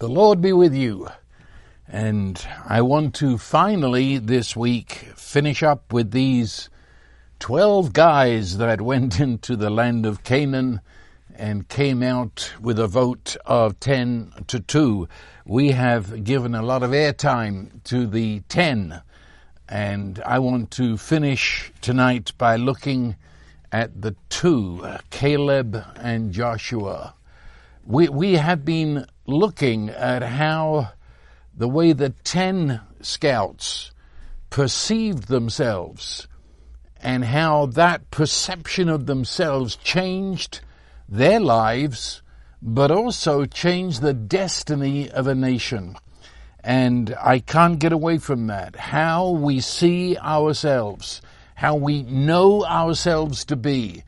The Lord be with you. And I want to finally this week finish up with these 12 guys that went into the land of Canaan and came out with a vote of 10 to 2. We have given a lot of airtime to the 10 and I want to finish tonight by looking at the two, Caleb and Joshua. We, we have been looking at how the way the ten scouts perceived themselves and how that perception of themselves changed their lives, but also changed the destiny of a nation. And I can't get away from that. How we see ourselves, how we know ourselves to be,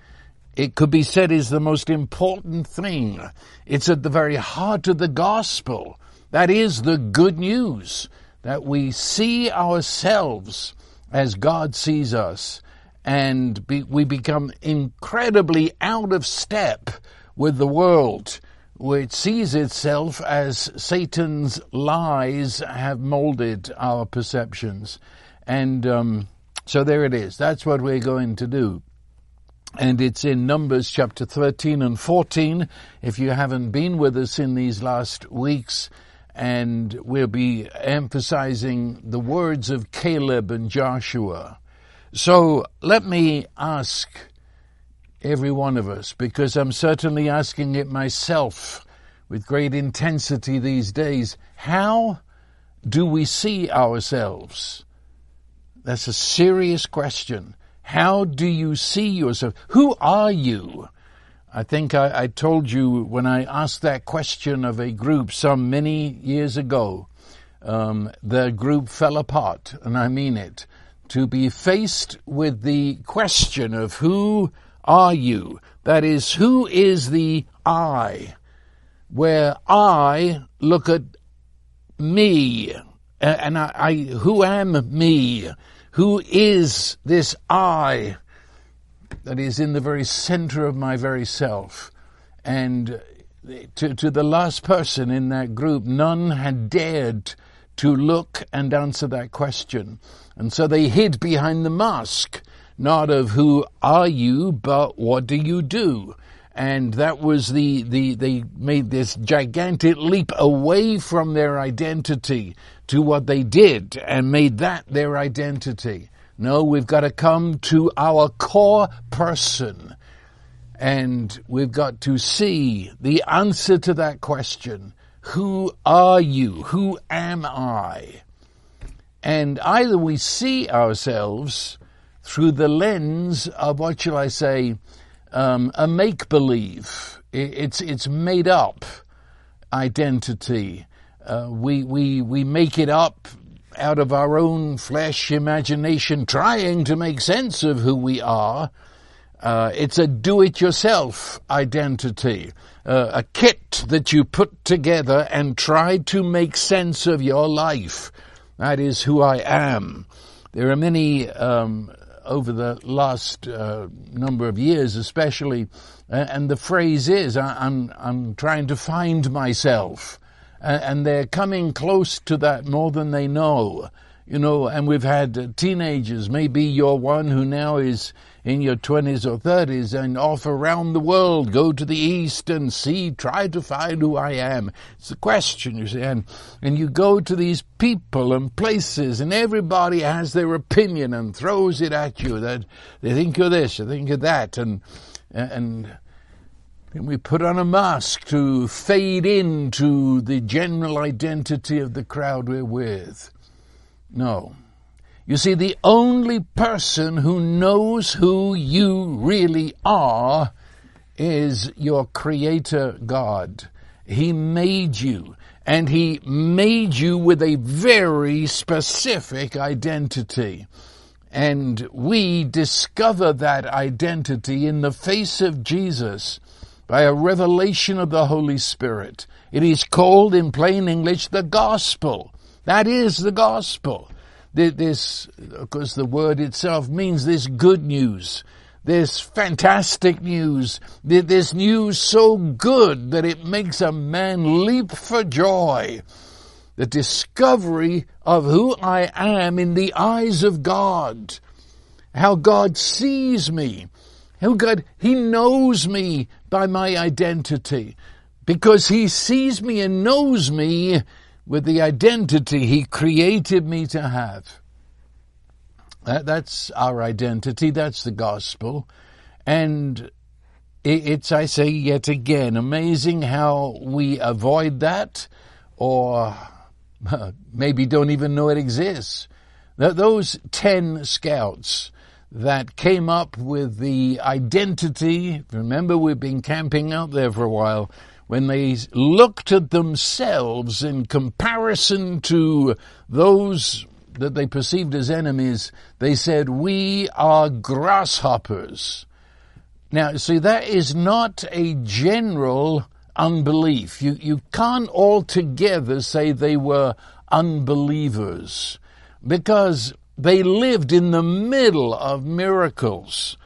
it could be said is the most important thing. It's at the very heart of the gospel. That is the good news that we see ourselves as God sees us and be, we become incredibly out of step with the world which sees itself as Satan's lies have molded our perceptions. And um, so there it is. That's what we're going to do and it's in Numbers chapter 13 and 14. If you haven't been with us in these last weeks, and we'll be emphasizing the words of Caleb and Joshua. So let me ask every one of us, because I'm certainly asking it myself with great intensity these days, how do we see ourselves? That's a serious question. How do you see yourself? Who are you? I think I, I, told you when I asked that question of a group some many years ago, um, the group fell apart, and I mean it. To be faced with the question of who are you? That is, who is the I? Where I look at me, and I, I who am me? Who is this I that is in the very center of my very self? And to, to the last person in that group, none had dared to look and answer that question. And so they hid behind the mask, not of who are you, but what do you do? And that was the, the, they made this gigantic leap away from their identity to what they did and made that their identity. No, we've got to come to our core person and we've got to see the answer to that question. Who are you? Who am I? And either we see ourselves through the lens of what shall I say, um, a make believe. It's it's made up identity uh, we, we, we make it up out of our own flesh imagination, trying to make sense of who we are. Uh, it's a do-it-yourself identity, uh, a kit that you put together and try to make sense of your life. That is who I am. There are many um, over the last uh, number of years, especially, and the phrase is, I'm I'm trying to find myself and they're coming close to that more than they know. You know, and we've had teenagers, maybe you're one who now is in your 20s or 30s and off around the world, go to the east and see, try to find who I am. It's a question, you see, and, and you go to these people and places and everybody has their opinion and throws it at you that they think you're this, they think you're that, and, and, then we put on a mask to fade into the general identity of the crowd we're with. No. You see, the only person who knows who you really are is your Creator God. He made you, and He made you with a very specific identity. And we discover that identity in the face of Jesus by a revelation of the Holy Spirit. It is called in plain English the gospel. That is the gospel. This, of course, the word itself means this good news. this fantastic news, this news so good that it makes a man leap for joy. The discovery of who I am in the eyes of God. How God sees me. How God, He knows me by my identity. Because He sees me and knows me with the identity He created me to have. That, that's our identity. That's the gospel. And it's, I say yet again, amazing how we avoid that or maybe don't even know it exists. Those 10 scouts that came up with the identity, remember we've been camping out there for a while, when they looked at themselves in comparison to those that they perceived as enemies, they said, we are grasshoppers. Now, see, that is not a general unbelief. You, you can't altogether say they were unbelievers because they lived in the middle of miracles.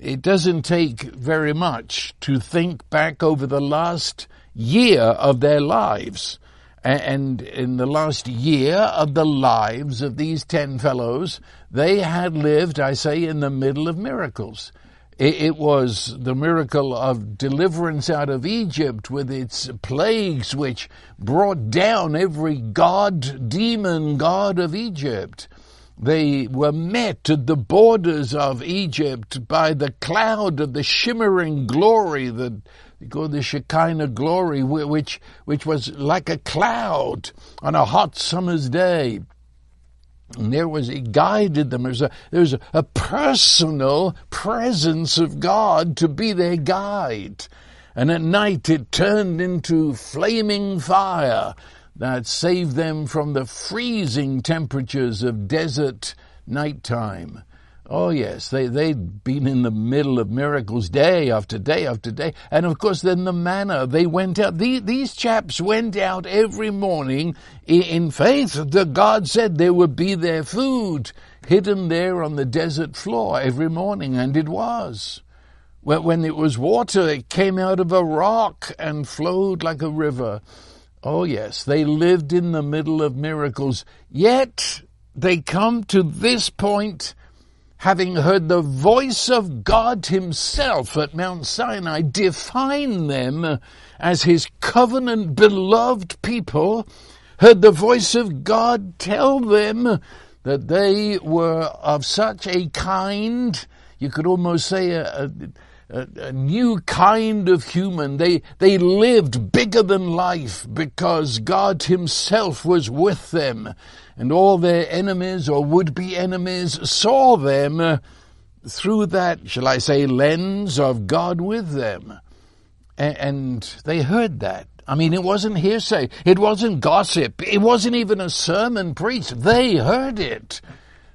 It doesn't take very much to think back over the last year of their lives and in the last year of the lives of these ten fellows, they had lived, I say, in the middle of miracles. It was the miracle of deliverance out of Egypt with its plagues, which brought down every god, demon god of Egypt. They were met at the borders of Egypt by the cloud of the shimmering glory that called the Shekinah glory, which, which was like a cloud on a hot summer's day. And there was, it guided them. There was, a, there was a personal presence of God to be their guide. And at night it turned into flaming fire that saved them from the freezing temperatures of desert nighttime. Oh yes, they, they'd been in the middle of miracles day after day after day. And of course then the manna, they went out, these, these chaps went out every morning in faith that God said there would be their food hidden there on the desert floor every morning, and it was. When it was water, it came out of a rock and flowed like a river. Oh yes, they lived in the middle of miracles, yet they come to this point having heard the voice of God himself at Mount Sinai define them as his covenant beloved people, heard the voice of God tell them that they were of such a kind, you could almost say a, a, a, new kind of human. They, they lived bigger than life because God himself was with them and all their enemies or would-be enemies saw them uh, through that, shall I say, lens of God with them. And they heard that. I mean, it wasn't hearsay. It wasn't gossip. It wasn't even a sermon preached. They heard it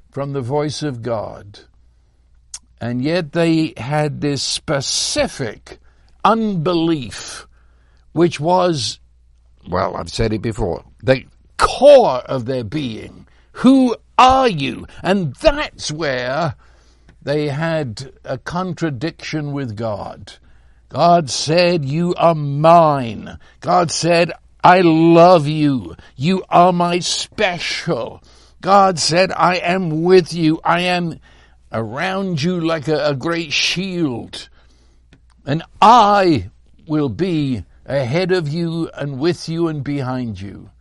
from the voice of God. And yet they had this specific unbelief, which was, well, I've said it before, the core of their being. Who are you? And that's where they had a contradiction with God. God said, You are mine. God said, I love you. You are my special. God said, I am with you. I am around you like a, a great shield. And I will be ahead of you and with you and behind you.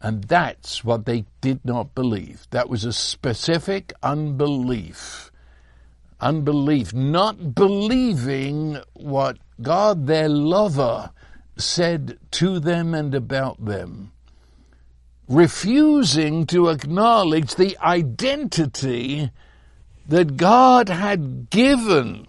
And that's what they did not believe. That was a specific unbelief. Unbelief, not believing what God, their lover, said to them and about them. Refusing to acknowledge the identity that God had given.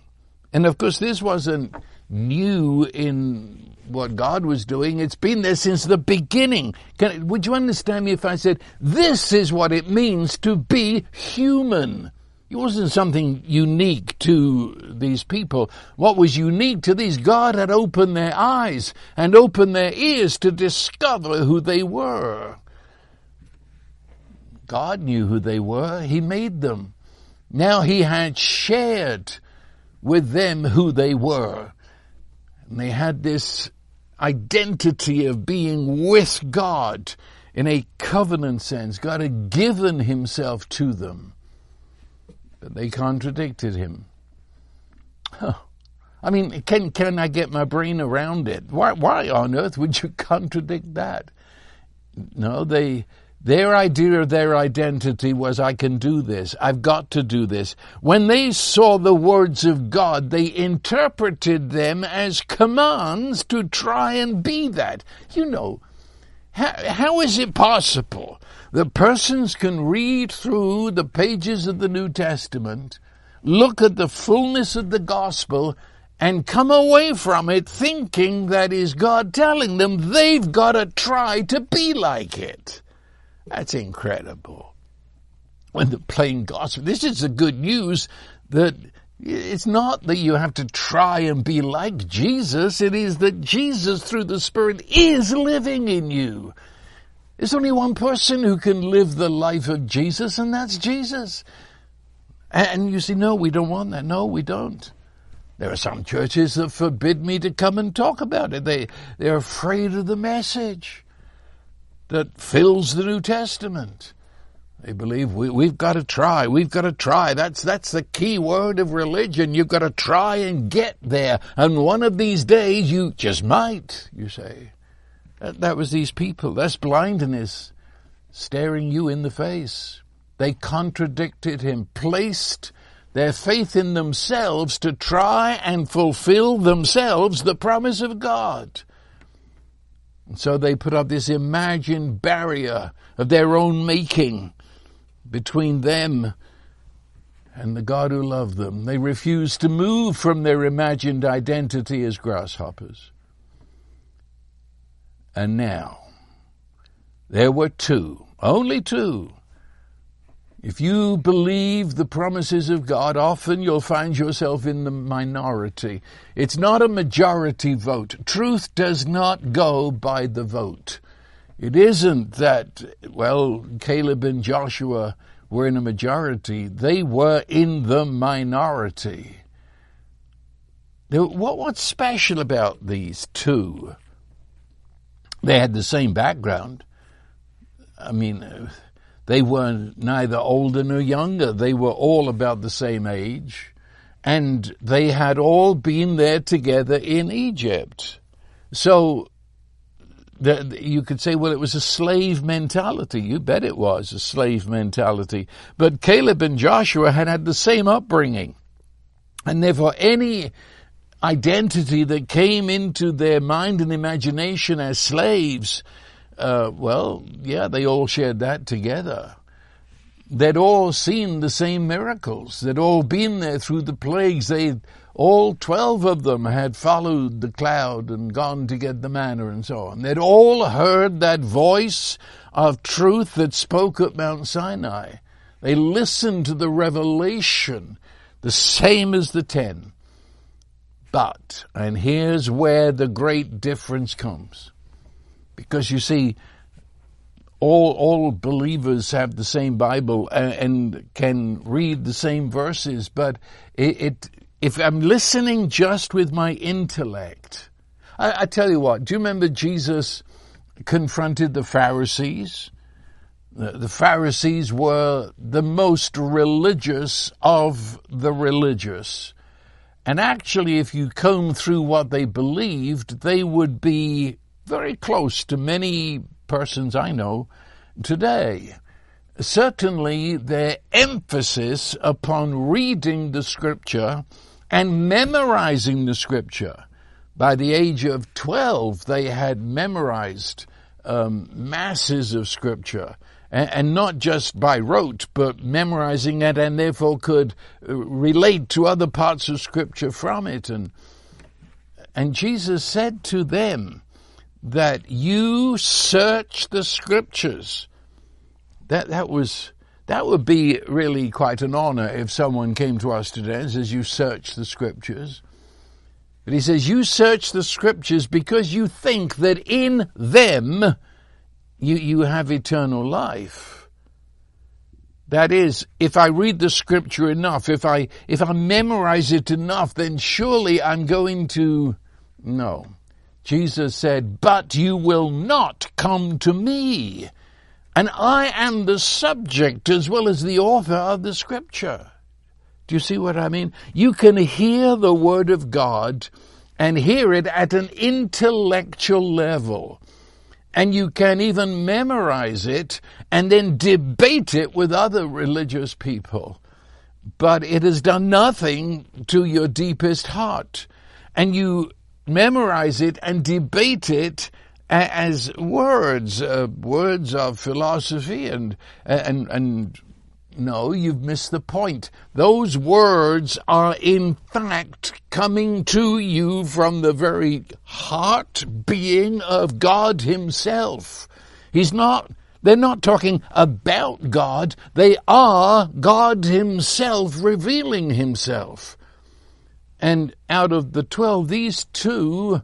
And of course, this wasn't new in what God was doing. It's been there since the beginning. Can, would you understand me if I said, this is what it means to be human? It wasn't something unique to these people. What was unique to these, God had opened their eyes and opened their ears to discover who they were. God knew who they were. He made them. Now he had shared with them who they were. And they had this identity of being with God in a covenant sense. God had given himself to them. But they contradicted him. Huh. I mean, can, can I get my brain around it? Why, why on earth would you contradict that? No, they, their idea of their identity was, I can do this. I've got to do this. When they saw the words of God, they interpreted them as commands to try and be that. You know, how, how is it possible that persons can read through the pages of the New Testament, look at the fullness of the gospel, and come away from it thinking that is God telling them they've got to try to be like it? That's incredible. When the plain gospel, this is the good news that it's not that you have to try and be like Jesus. It is that Jesus through the Spirit is living in you. There's only one person who can live the life of Jesus and that's Jesus. And you say, no, we don't want that. No, we don't. There are some churches that forbid me to come and talk about it. They, they're afraid of the message that fills the New Testament. They believe we, we've got to try. We've got to try. That's, that's the key word of religion. You've got to try and get there. And one of these days you just might, you say. That, that was these people. That's blindness staring you in the face. They contradicted him, placed their faith in themselves to try and fulfill themselves the promise of God. So they put up this imagined barrier of their own making between them and the God who loved them. They refused to move from their imagined identity as grasshoppers. And now, there were two, only two, if you believe the promises of God, often you'll find yourself in the minority. It's not a majority vote. Truth does not go by the vote. It isn't that, well, Caleb and Joshua were in a majority. They were in the minority. What, what's special about these two? They had the same background. I mean, they were neither older nor younger. They were all about the same age. And they had all been there together in Egypt. So the, you could say, well, it was a slave mentality. You bet it was a slave mentality. But Caleb and Joshua had had the same upbringing. And therefore, any identity that came into their mind and imagination as slaves uh, well, yeah, they all shared that together. They'd all seen the same miracles. They'd all been there through the plagues. They, all twelve of them had followed the cloud and gone to get the manna and so on. They'd all heard that voice of truth that spoke at Mount Sinai. They listened to the revelation, the same as the ten. But, and here's where the great difference comes. Because you see, all all believers have the same Bible and, and can read the same verses, but it, it, if I'm listening just with my intellect, I, I tell you what. Do you remember Jesus confronted the Pharisees? The, the Pharisees were the most religious of the religious. And actually, if you comb through what they believed, they would be very close to many persons I know today. Certainly, their emphasis upon reading the scripture and memorizing the scripture. By the age of 12, they had memorized um, masses of scripture and, not just by rote, but memorizing it and therefore could uh, relate to other parts of scripture from it. And, and Jesus said to them, that you search the scriptures. That, that was, that would be really quite an honor if someone came to us today and says, you search the scriptures. But he says, you search the scriptures because you think that in them you, you have eternal life. That is, if I read the scripture enough, if I, if I memorize it enough, then surely I'm going to, no. Jesus said, but you will not come to me. And I am the subject as well as the author of the scripture. Do you see what I mean? You can hear the word of God and hear it at an intellectual level and you can even memorize it and then debate it with other religious people. But it has done nothing to your deepest heart. And you memorize it and debate it as words, uh, words of philosophy and, and, and no, you've missed the point. Those words are in fact coming to you from the very heart being of God himself. He's not, they're not talking about God. They are God himself revealing himself. And out of the twelve, these two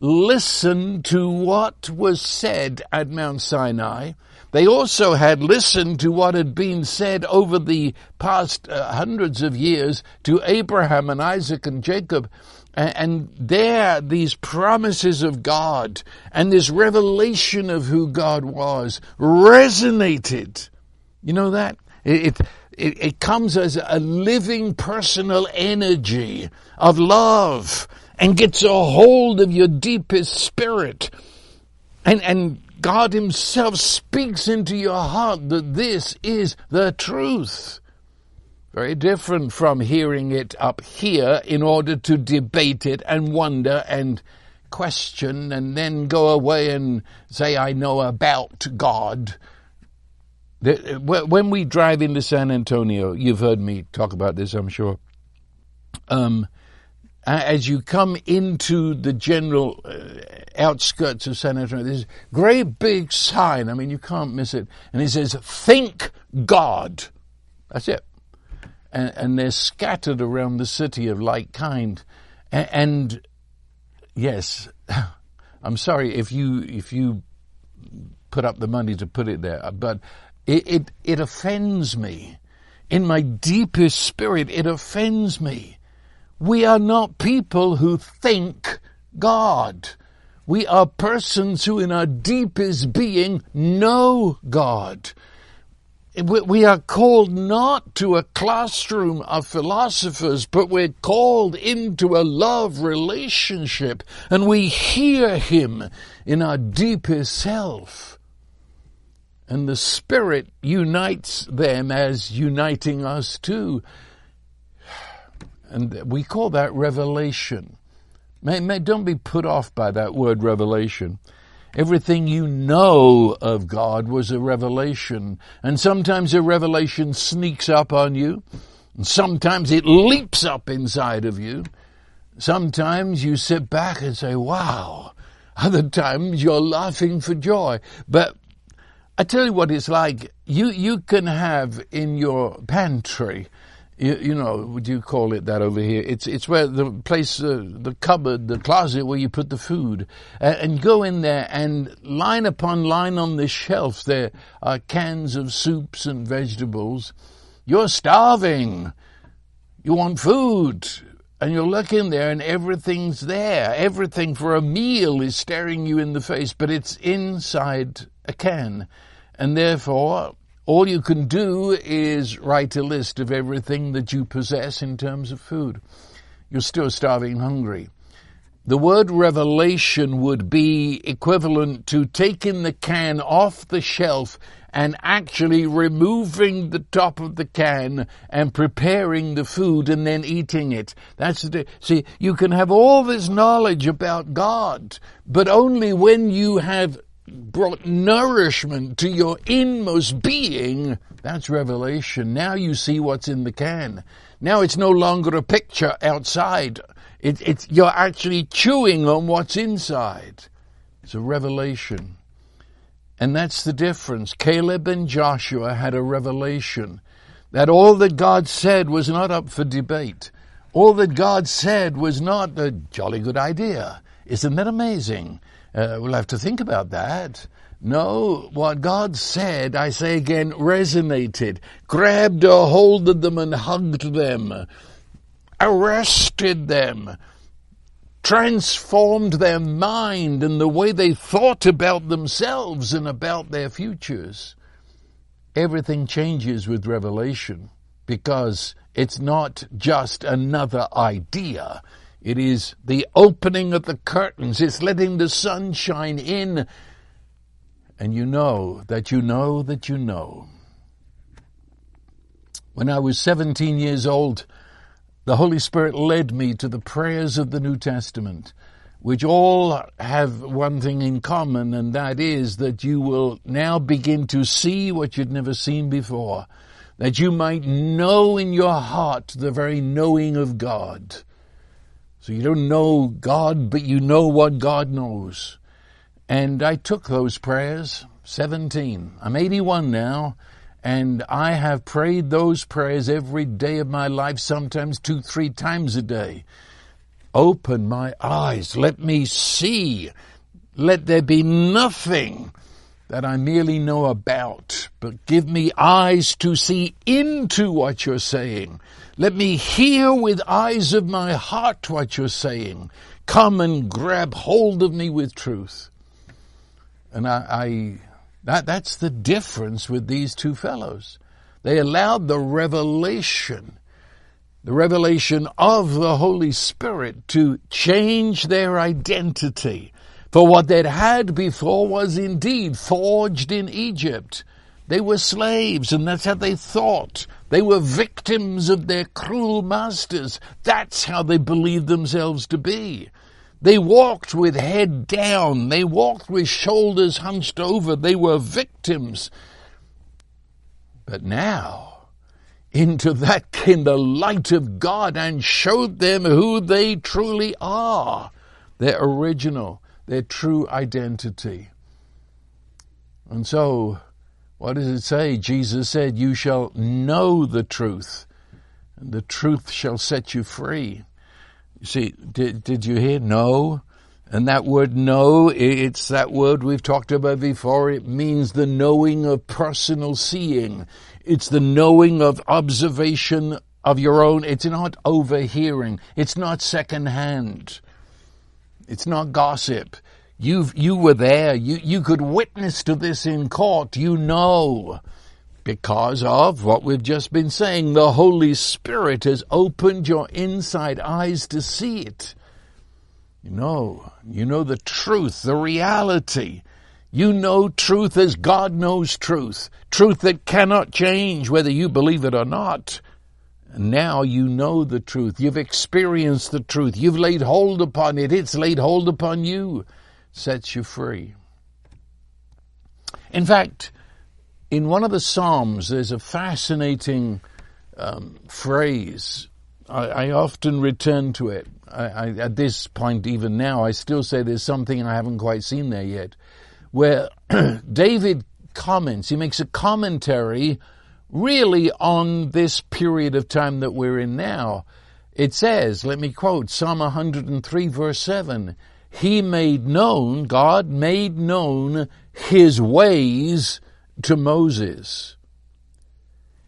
listened to what was said at Mount Sinai they also had listened to what had been said over the past uh, hundreds of years to Abraham and Isaac and Jacob. And there, these promises of God and this revelation of who God was resonated. You know that? It, it, it comes as a living personal energy of love and gets a hold of your deepest spirit. And, and God Himself speaks into your heart that this is the truth. Very different from hearing it up here in order to debate it and wonder and question and then go away and say, I know about God. When we drive into San Antonio, you've heard me talk about this, I'm sure. Um, as you come into the general uh, outskirts of San Antonio, there's a great big sign. I mean, you can't miss it. And it says, Think God. That's it. And, and they're scattered around the city of like kind. And, and yes, I'm sorry if you, if you put up the money to put it there, but it, it, it offends me. In my deepest spirit, it offends me we are not people who think God. We are persons who in our deepest being know God. We are called not to a classroom of philosophers, but we're called into a love relationship and we hear Him in our deepest self. And the Spirit unites them as uniting us too. And we call that revelation. May, may, don't be put off by that word revelation. Everything you know of God was a revelation. And sometimes a revelation sneaks up on you. And sometimes it leaps up inside of you. Sometimes you sit back and say, wow. Other times you're laughing for joy. But I tell you what it's like. You, you can have in your pantry you, you, know, would you call it that over here? It's it's where the place, uh, the cupboard, the closet where you put the food, uh, and go in there and line upon line on the shelf there are cans of soups and vegetables. You're starving. You want food. And you look in there and everything's there. Everything for a meal is staring you in the face, but it's inside a can. And therefore, all you can do is write a list of everything that you possess in terms of food. You're still starving hungry. The word revelation would be equivalent to taking the can off the shelf and actually removing the top of the can and preparing the food and then eating it. That's the, see, you can have all this knowledge about God, but only when you have brought nourishment to your inmost being, that's revelation. Now you see what's in the can. Now it's no longer a picture outside. It, it's, you're actually chewing on what's inside. It's a revelation. And that's the difference. Caleb and Joshua had a revelation that all that God said was not up for debate. All that God said was not a jolly good idea. Isn't that amazing? Uh, we'll have to think about that. No, what God said, I say again, resonated, grabbed a hold of them and hugged them, arrested them, transformed their mind and the way they thought about themselves and about their futures. Everything changes with revelation because it's not just another idea. It is the opening of the curtains. It's letting the sun shine in. And you know that you know that you know. When I was 17 years old, the Holy Spirit led me to the prayers of the New Testament, which all have one thing in common, and that is that you will now begin to see what you'd never seen before, that you might know in your heart the very knowing of God. You don't know God, but you know what God knows. And I took those prayers, 17. I'm 81 now, and I have prayed those prayers every day of my life, sometimes two, three times a day. Open my eyes. Let me see. Let there be nothing that I merely know about, but give me eyes to see into what you're saying. Let me hear with eyes of my heart what you're saying. Come and grab hold of me with truth. And I, I that, that's the difference with these two fellows. They allowed the revelation, the revelation of the Holy Spirit to change their identity. For what they'd had before was indeed forged in Egypt. They were slaves and that's how they thought. They were victims of their cruel masters. That's how they believed themselves to be. They walked with head down. They walked with shoulders hunched over. They were victims. But now, into that came the light of God and showed them who they truly are, their original, their true identity. And so, what does it say? Jesus said, You shall know the truth, and the truth shall set you free. You see, did, did you hear? No. And that word know, it's that word we've talked about before. It means the knowing of personal seeing. It's the knowing of observation of your own. It's not overhearing. It's not secondhand. It's not gossip. You've, you were there. You, you could witness to this in court. You know because of what we've just been saying. The Holy Spirit has opened your inside eyes to see it. You know, you know the truth, the reality. You know truth as God knows truth. Truth that cannot change whether you believe it or not. Now you know the truth. You've experienced the truth. You've laid hold upon it. It's laid hold upon you. Sets you free. In fact, in one of the Psalms, there's a fascinating um, phrase. I, I, often return to it. I, I, at this point, even now, I still say there's something I haven't quite seen there yet, where David comments. He makes a commentary, really, on this period of time that we're in now. It says, let me quote Psalm 103, verse 7. He made known, God made known his ways to Moses,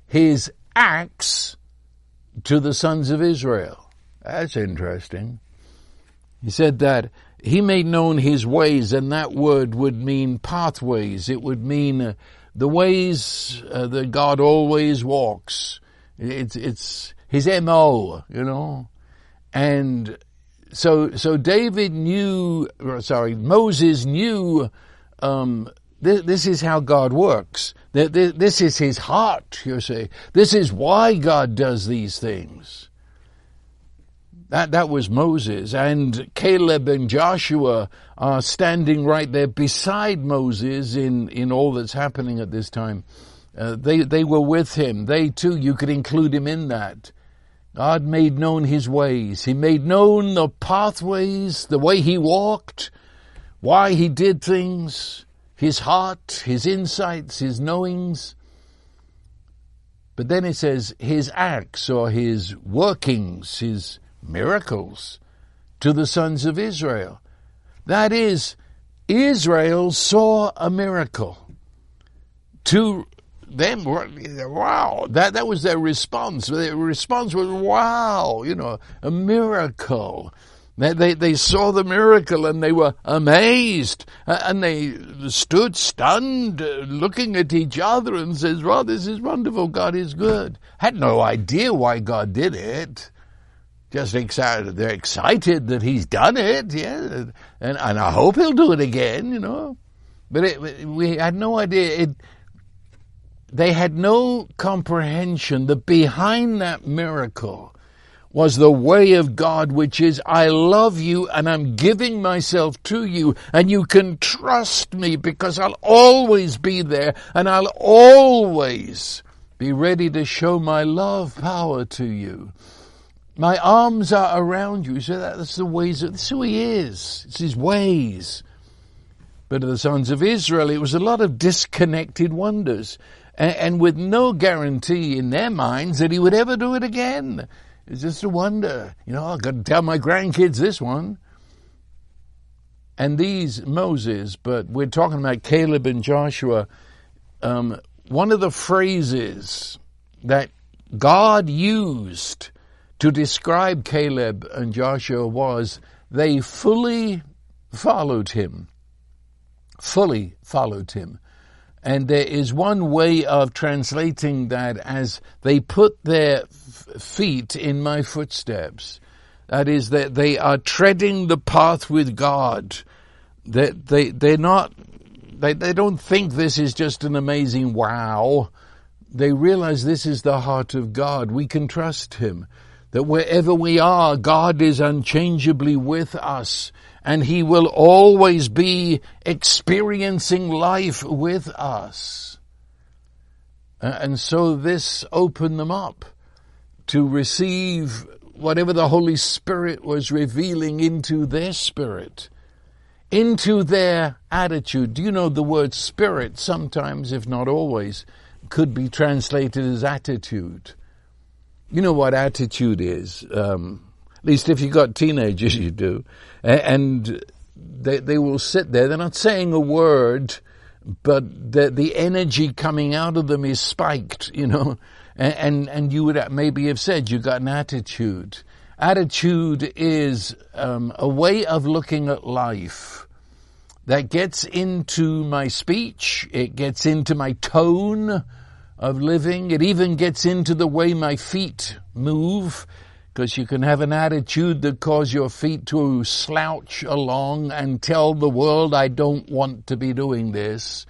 his acts to the sons of Israel. That's interesting. He said that he made known his ways, and that word would mean pathways. It would mean the ways uh, that God always walks. It's, it's his MO, you know. And so, so David knew, sorry, Moses knew, um, this, this is how God works. This is His heart, you see. This is why God does these things. That, that was Moses. And Caleb and Joshua are standing right there beside Moses in, in all that's happening at this time. Uh, they, they were with him. They too, you could include him in that. God made known his ways. He made known the pathways, the way he walked, why he did things his heart, his insights, his knowings. But then it says his acts or his workings, his miracles to the sons of Israel. That is, Israel saw a miracle. To them, wow, that, that was their response. Their response was, wow, you know, a miracle. They, they, they saw the miracle and they were amazed and they stood stunned looking at each other and says, well, this is wonderful. God is good. Had no idea why God did it. Just excited. They're excited that he's done it. Yeah. And, and I hope he'll do it again, you know. But it, we had no idea. It, they had no comprehension that behind that miracle was the way of God, which is, I love you and I'm giving myself to you and you can trust me because I'll always be there and I'll always be ready to show my love power to you. My arms are around you. So that's the ways, that's who he is. It's his ways. But to the sons of Israel, it was a lot of disconnected wonders and, and with no guarantee in their minds that he would ever do it again. It's just a wonder. You know, I've got to tell my grandkids this one. And these Moses, but we're talking about Caleb and Joshua. Um, one of the phrases that God used to describe Caleb and Joshua was they fully followed him. Fully followed him. And there is one way of translating that as they put their f- feet in my footsteps. That is that they are treading the path with God. That they, they're not, they, they don't think this is just an amazing wow. They realize this is the heart of God. We can trust Him. That wherever we are, God is unchangeably with us and He will always be experiencing life with us. And so this opened them up to receive whatever the Holy Spirit was revealing into their spirit, into their attitude. Do you know the word spirit sometimes, if not always, could be translated as attitude? You know what attitude is. Um, at least if you've got teenagers, you do. And they, they will sit there. They're not saying a word, but the, the energy coming out of them is spiked, you know. And, and, and you would maybe have said you've got an attitude. Attitude is um, a way of looking at life that gets into my speech. It gets into my tone of living. It even gets into the way my feet move because you can have an attitude that causes your feet to slouch along and tell the world, I don't want to be doing this.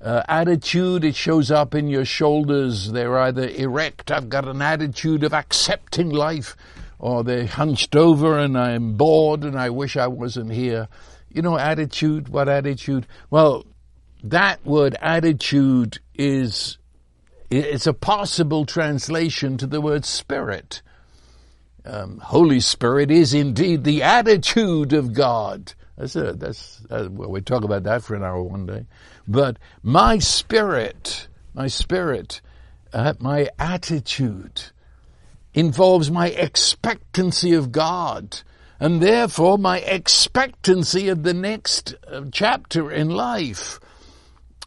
Uh, attitude, it shows up in your shoulders. They're either erect, I've got an attitude of accepting life, or they're hunched over and I'm bored and I wish I wasn't here. You know, attitude, what attitude? Well, that word attitude is, it's a possible translation to the word spirit um, Holy Spirit is indeed the attitude of God. That's. That's, uh, well, we talk about that for an hour one day. But my spirit, my spirit, uh, my attitude involves my expectancy of God and therefore my expectancy of the next uh, chapter in life.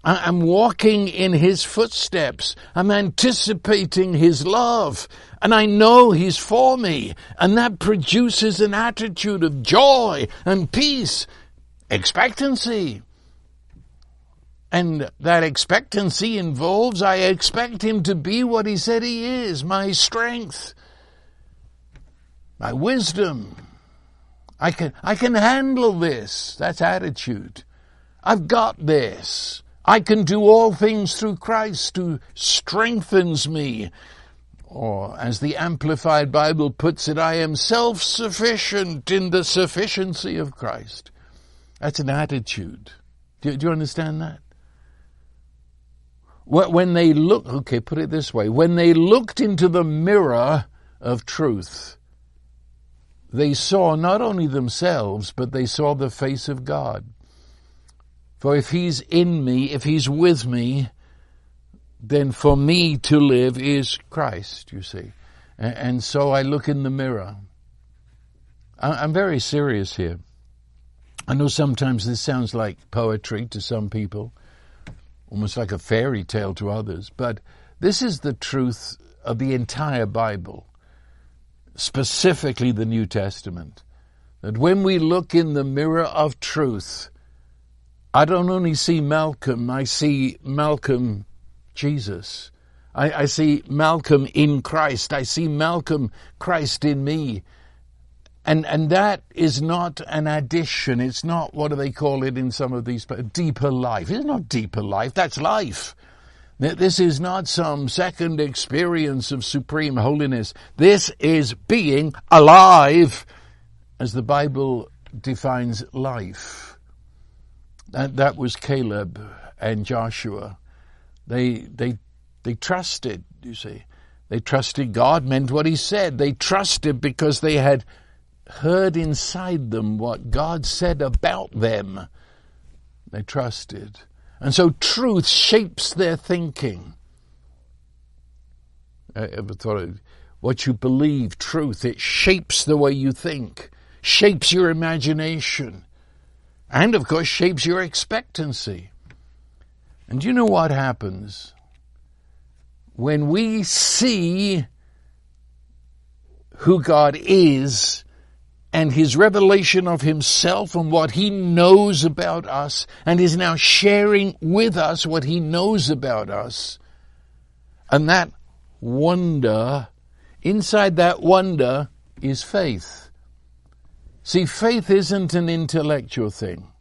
I'm walking in his footsteps. I'm anticipating his love. And I know he's for me. And that produces an attitude of joy and peace, expectancy. And that expectancy involves I expect him to be what he said he is, my strength, my wisdom. I can, I can handle this. That's attitude. I've got this. I can do all things through Christ who strengthens me. Or, as the Amplified Bible puts it, I am self-sufficient in the sufficiency of Christ. That's an attitude. Do, do you understand that? When they look, okay, put it this way, when they looked into the mirror of truth, they saw not only themselves, but they saw the face of God. For if he's in me, if he's with me, then for me to live is Christ, you see. And, so I look in the mirror. I'm very serious here. I know sometimes this sounds like poetry to some people, almost like a fairy tale to others, but this is the truth of the entire Bible, specifically the New Testament. That when we look in the mirror of truth, I don't only see Malcolm, I see Malcolm Jesus. I, I see Malcolm in Christ. I see Malcolm Christ in me. And, and that is not an addition. It's not, what do they call it in some of these, deeper life. It's not deeper life. That's life. This is not some second experience of supreme holiness. This is being alive as the Bible defines life. That, that was Caleb and Joshua. They, they they trusted, you see. They trusted God meant what He said. They trusted because they had heard inside them what God said about them. They trusted. And so truth shapes their thinking. I ever thought of what you believe, truth, it shapes the way you think, shapes your imagination, and of course shapes your expectancy. And you know what happens? when we see who God is and his revelation of himself and what he knows about us and is now sharing with us what he knows about us. And that wonder, inside that wonder is faith. See, faith isn't an intellectual thing.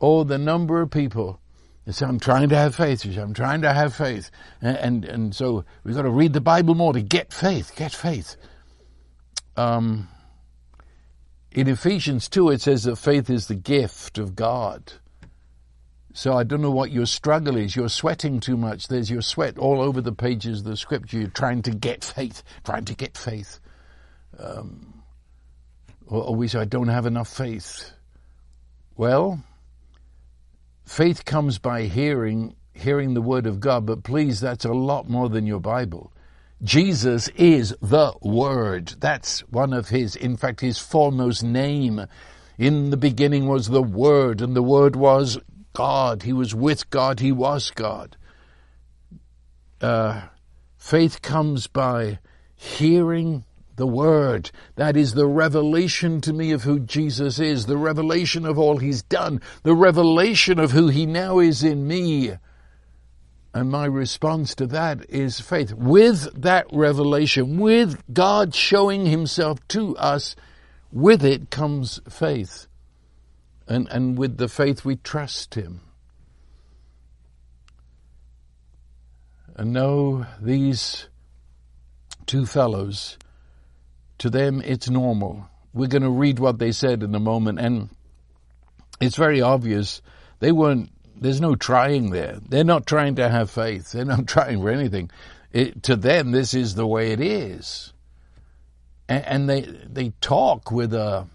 Oh, the number of people say, I'm trying to have faith. I'm trying to have faith. And, and, and, so we've got to read the Bible more to get faith, get faith. Um, in Ephesians 2, it says that faith is the gift of God. So I don't know what your struggle is. You're sweating too much. There's your sweat all over the pages of the scripture. You're trying to get faith, trying to get faith. Um, or, say, I don't have enough faith. Well, Faith comes by hearing, hearing the Word of God, but please, that's a lot more than your Bible. Jesus is the Word. That's one of His, in fact, His foremost name. In the beginning was the Word, and the Word was God. He was with God. He was God. Uh, faith comes by hearing the Word. That is the revelation to me of who Jesus is, the revelation of all He's done, the revelation of who He now is in me. And my response to that is faith. With that revelation, with God showing Himself to us, with it comes faith. And, and with the faith we trust Him. And know these two fellows to them, it's normal. We're going to read what they said in a moment, and it's very obvious they weren't. There's no trying there. They're not trying to have faith. They're not trying for anything. It, to them, this is the way it is, and, and they they talk with a,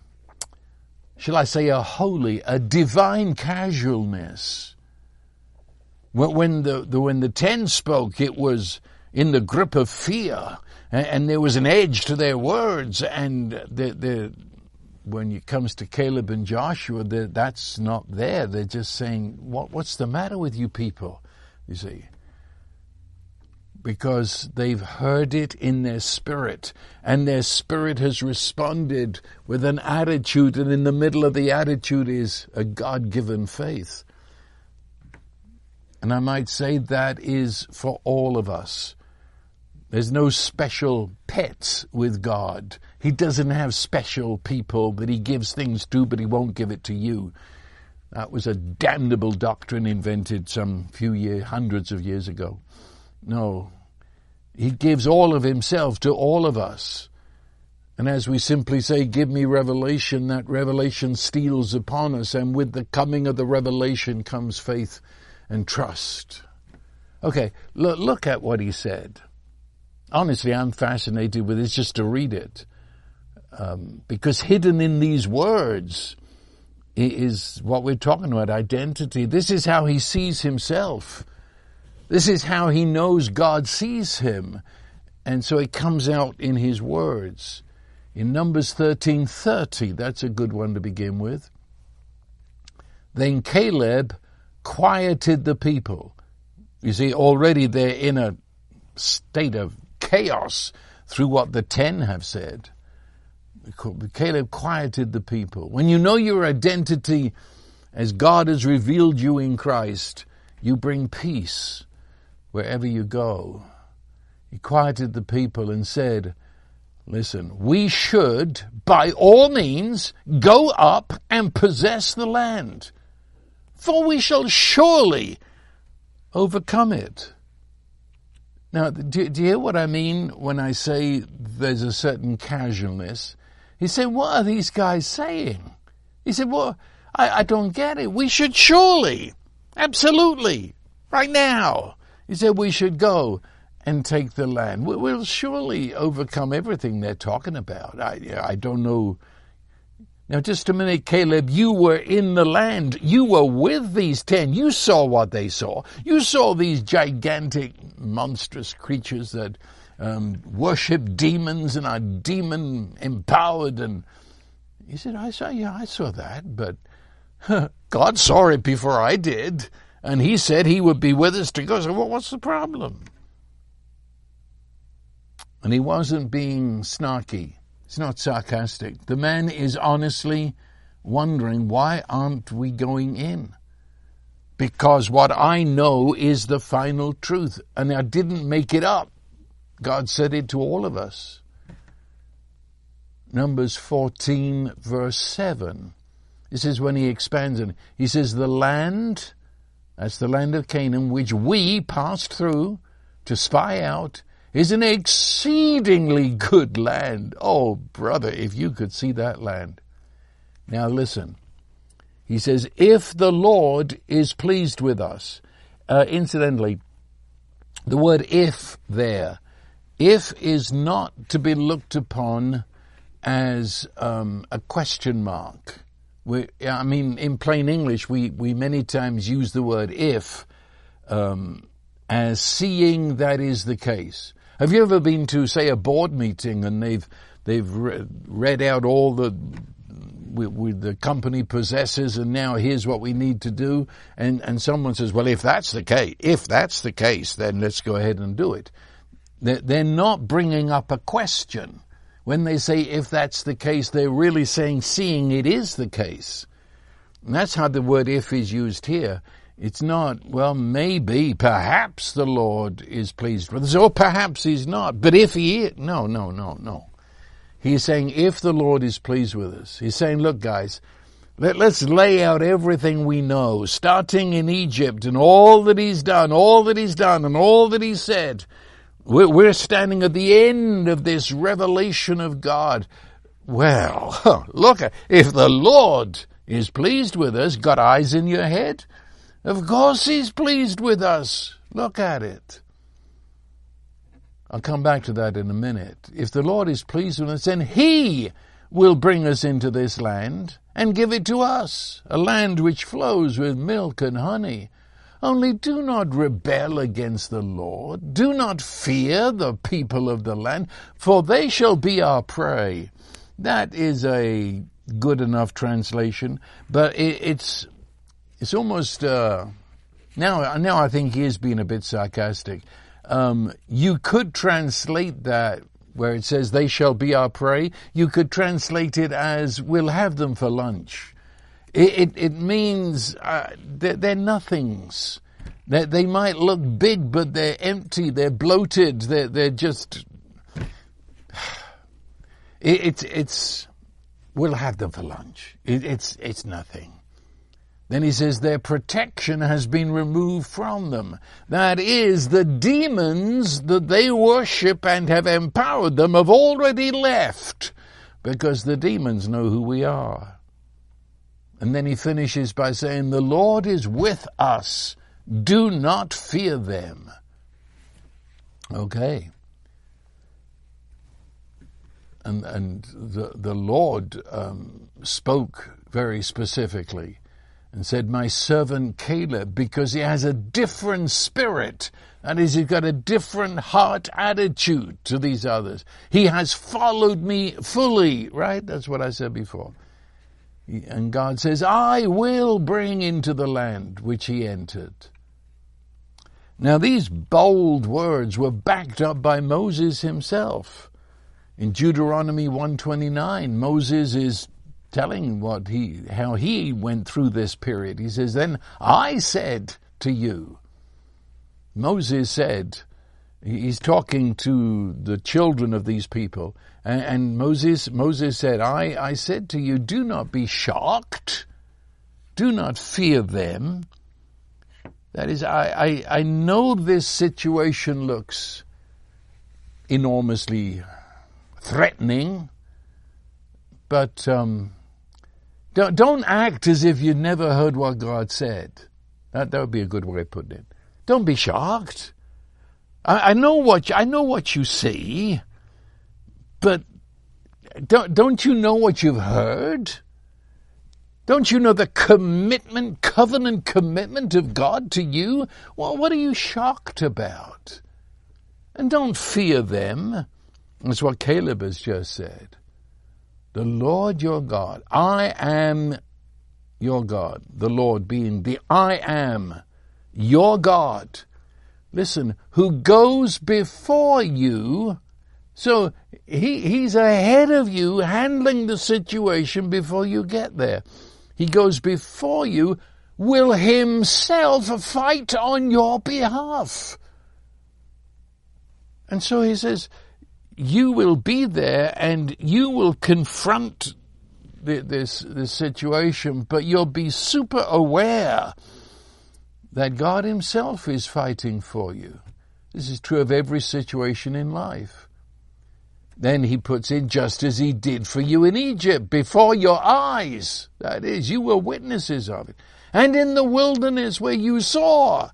shall I say, a holy, a divine casualness. When the, the when the ten spoke, it was in the grip of fear and, there was an edge to their words. And the, the, when it comes to Caleb and Joshua, that's not there. They're just saying, what, what's the matter with you people? You see. Because they've heard it in their spirit, and their spirit has responded with an attitude, and in the middle of the attitude is a God given faith. And I might say that is for all of us. There's no special pets with God. He doesn't have special people that he gives things to, but he won't give it to you. That was a damnable doctrine invented some few years, hundreds of years ago. No. He gives all of himself to all of us. And as we simply say, give me revelation, that revelation steals upon us, and with the coming of the revelation comes faith and trust. Okay, look, look at what he said honestly, I'm fascinated with it just to read it. Um, because hidden in these words is what we're talking about, identity. This is how he sees himself. This is how he knows God sees him. And so it comes out in his words. In Numbers 13:30, that's a good one to begin with. Then Caleb quieted the people. You see, already they're in a state of chaos through what the ten have said. Caleb quieted the people. When you know your identity as God has revealed you in Christ, you bring peace wherever you go. He quieted the people and said, Listen, we should, by all means, go up and possess the land, for we shall surely overcome it. Now, do, do, you hear what I mean when I say there's a certain casualness? He said, What are these guys saying? He said, Well, I, I don't get it. We should surely, absolutely, right now. He said, We should go and take the land. We'll surely overcome everything they're talking about. I, I don't know. Now, just a minute, Caleb, you were in the land. You were with these ten. You saw what they saw. You saw these gigantic, monstrous creatures that um, worship demons and are demon empowered. And he said, I saw, yeah, I saw that, but God saw it before I did. And he said he would be with us to go. So, well, what's the problem? And he wasn't being snarky. It's not sarcastic. The man is honestly wondering, why aren't we going in? Because what I know is the final truth, and I didn't make it up. God said it to all of us. Numbers 14, verse 7. This is when he expands it. He says, The land, that's the land of Canaan, which we passed through to spy out, is an exceedingly good land. Oh, brother, if you could see that land. Now listen. He says, if the Lord is pleased with us. Uh, incidentally, the word if there, if is not to be looked upon as um, a question mark. We, I mean, in plain English, we, we many times use the word if um, as seeing that is the case. Have you ever been to, say, a board meeting and they've they've re- read out all the we, we, the company possesses, and now here's what we need to do, and and someone says, well, if that's the case, if that's the case, then let's go ahead and do it. They're, they're not bringing up a question. When they say if that's the case, they're really saying seeing it is the case. And that's how the word if is used here. It's not, well, maybe, perhaps the Lord is pleased with us, or perhaps he's not. But if he is, no, no, no, no. He's saying if the Lord is pleased with us, he's saying, look, guys, let, us lay out everything we know, starting in Egypt and all that he's done, all that he's done, and all that he's said. We're, we're standing at the end of this revelation of God. Well, look, if the Lord is pleased with us, got eyes in your head? Of course he's pleased with us. Look at it. I'll come back to that in a minute. If the Lord is pleased with us, then he will bring us into this land and give it to us, a land which flows with milk and honey. Only do not rebel against the Lord. Do not fear the people of the land, for they shall be our prey. That is a good enough translation, but it's it's almost uh, now. Now I think he is being a bit sarcastic. Um, you could translate that where it says they shall be our prey. You could translate it as we'll have them for lunch. It it, it means uh, they're, they're nothings. They, they might look big, but they're empty. They're bloated. They're they're just. It, it's it's we'll have them for lunch. It, it's it's nothing. Then he says their protection has been removed from them. That is, the demons that they worship and have empowered them have already left because the demons know who we are. And then he finishes by saying, The Lord is with us. Do not fear them. Okay. And, and the, the Lord um, spoke very specifically and said, My servant Caleb, because he has a different spirit. Is, he's got a different heart attitude to these others. He has followed me fully, right? That's what I said before. And God says, I will bring into the land which he entered. Now these bold words were backed up by Moses himself. In Deuteronomy 129, Moses is telling what he, how he went through this period. He says, then I said to you, Moses said, he's talking to the children of these people, and, and Moses, Moses said, I, I said to you, do not be shocked. Do not fear them. That is, I, I, I know this situation looks enormously threatening, but um, don't, don't act as if you'd never heard what God said. That, that would be a good way of putting it. Don't be shocked. I, I know what I know what you see, but don't, don't you know what you've heard? Don't you know the commitment, covenant commitment of God to you? Well, what are you shocked about? And don't fear them. That's what Caleb has just said. The Lord your God, I am your God, the Lord being the I am, your God. Listen, who goes before you. So he, he's ahead of you handling the situation before you get there. He goes before you, will himself fight on your behalf. And so he says, you will be there and you will confront the, this, this situation, but you'll be super aware that God Himself is fighting for you. This is true of every situation in life. Then he puts in just as he did for you in Egypt, before your eyes. That is, you were witnesses of it. And in the wilderness where you saw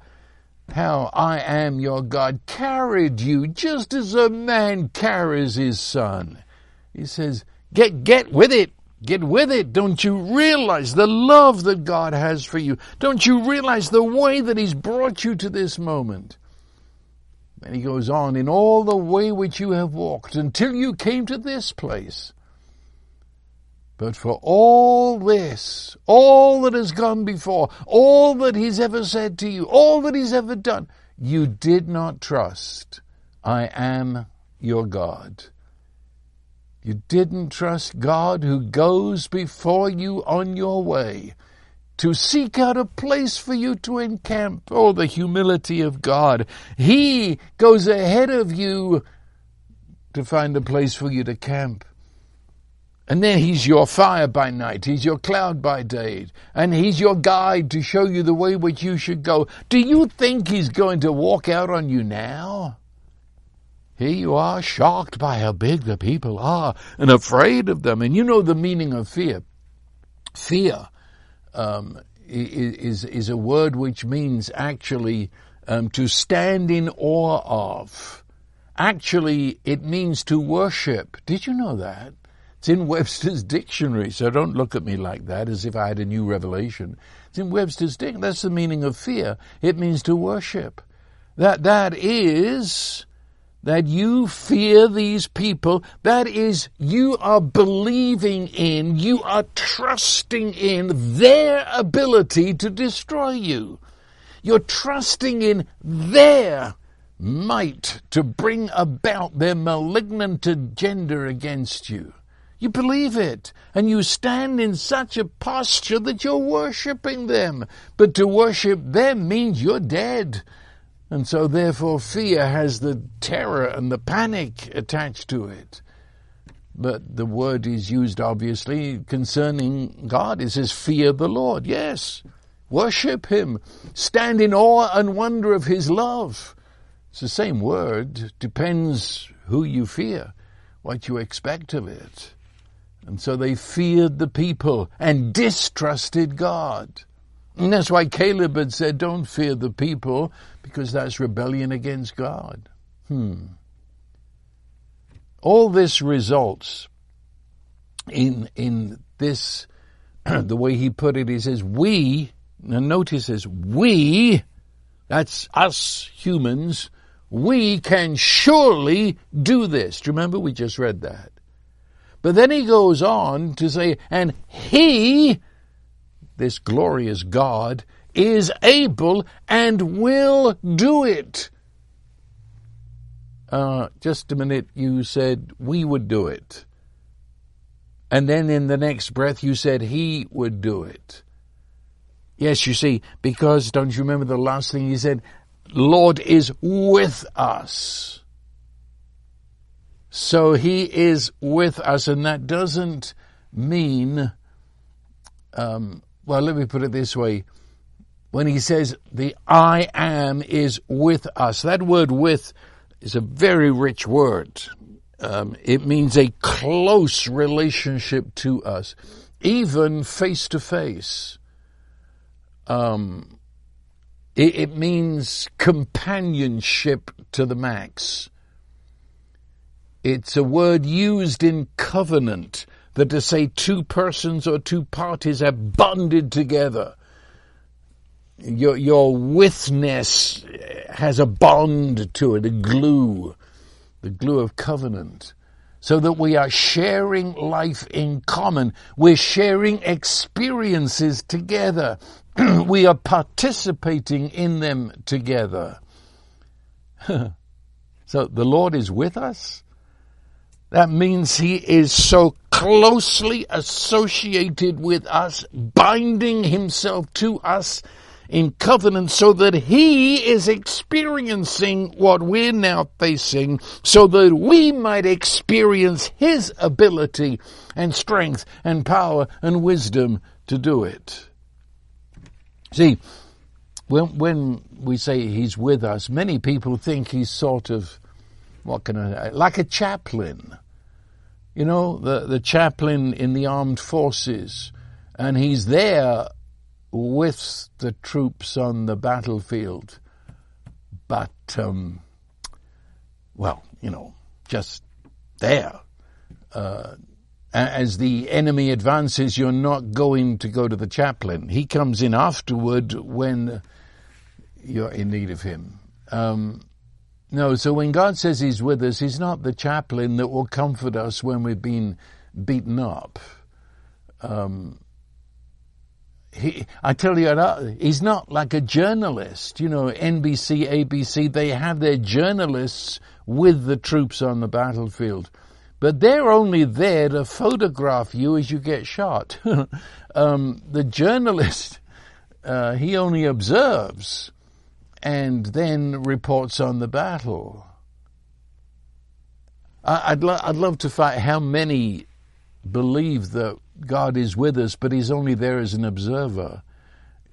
how I am your God carried you just as a man carries his son. He says, get, get with it. Get with it. Don't you realize the love that God has for you? Don't you realize the way that he's brought you to this moment? And he goes on, in all the way which you have walked until you came to this place. But for all this, all that has gone before, all that he's ever said to you, all that he's ever done, you did not trust. I am your God. You didn't trust God who goes before you on your way to seek out a place for you to encamp. Oh, the humility of God. He goes ahead of you to find a place for you to camp. And then he's your fire by night, he's your cloud by day, and he's your guide to show you the way which you should go. Do you think he's going to walk out on you now? Here you are, shocked by how big the people are and afraid of them. And you know the meaning of fear. Fear um, is, is a word which means actually um, to stand in awe of. Actually, it means to worship. Did you know that? It's in Webster's dictionary, so don't look at me like that as if I had a new revelation. It's in Webster's dictionary. That's the meaning of fear. It means to worship. That, that is that you fear these people, that is, you are believing in, you are trusting in their ability to destroy you. You're trusting in their might to bring about their malignant agenda against you. You believe it, and you stand in such a posture that you're worshipping them. But to worship them means you're dead. And so therefore fear has the terror and the panic attached to it. But the word is used obviously concerning God. It says fear the Lord. Yes. Worship Him. Stand in awe and wonder of His love. It's the same word. Depends who you fear, what you expect of it. And so they feared the people and distrusted God. And that's why Caleb had said, don't fear the people, because that's rebellion against God. Hmm. All this results in, in this, the way he put it, he says, we, and notice this, we, that's us humans, we can surely do this. Do you remember we just read that? But then he goes on to say, and he, this glorious God, is able and will do it. Uh, just a minute, you said we would do it. And then in the next breath, you said he would do it. Yes, you see, because don't you remember the last thing you said? Lord is with us. So he is with us, and that doesn't mean, um, well, let me put it this way. When he says the I am is with us, that word with is a very rich word. Um, it means a close relationship to us, even face to face. Um, it means companionship to the max. It's a word used in covenant that to say two persons or two parties are bonded together. Your, your witness has a bond to it, a glue, the glue of covenant. So that we are sharing life in common. We're sharing experiences together. we are participating in them together. so the Lord is with us. That means He is so closely associated with us, binding Himself to us in covenant so that He is experiencing what we're now facing so that we might experience His ability and strength and power and wisdom to do it. See, when, when we say He's with us, many people think He's sort of, what can I, like a chaplain you know, the, the chaplain in the armed forces, and he's there with the troops on the battlefield. But, um, well, you know, just there. Uh, as the enemy advances, you're not going to go to the chaplain. He comes in afterward when you're in need of him. Um, no, so when God says He's with us, He's not the chaplain that will comfort us when we've been beaten up. Um, he, I tell you, he's not like a journalist. You know, NBC, ABC, they have their journalists with the troops on the battlefield. But they're only there to photograph you as you get shot. um, the journalist, uh, he only observes and then reports on the battle. I'd, lo- I'd love to find how many believe that God is with us, but He's only there as an observer.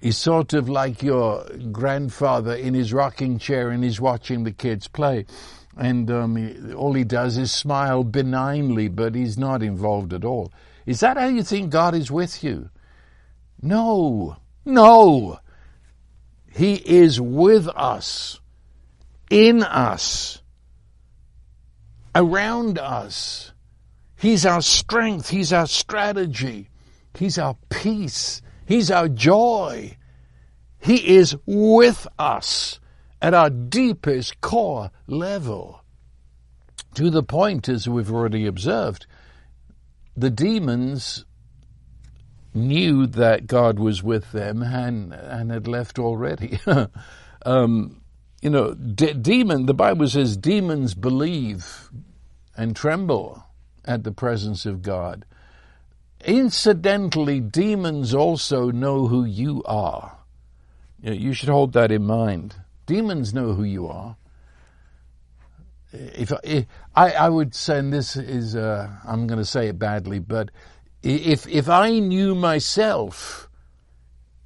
He's sort of like your grandfather in his rocking chair and he's watching the kids play. And um, he, all he does is smile benignly, but he's not involved at all. Is that how you think God is with you? No. No. He is with us, in us, around us. He's our strength. He's our strategy. He's our peace. He's our joy. He is with us at our deepest core level. To the point, as we've already observed, the demons knew that God was with them and and had left already. um, you know, de- demon. The Bible says demons believe and tremble at the presence of God. Incidentally, demons also know who you are. You, know, you should hold that in mind. Demons know who you are. If I, I, I would say, and this is, uh, I'm going to say it badly, but if, if I knew myself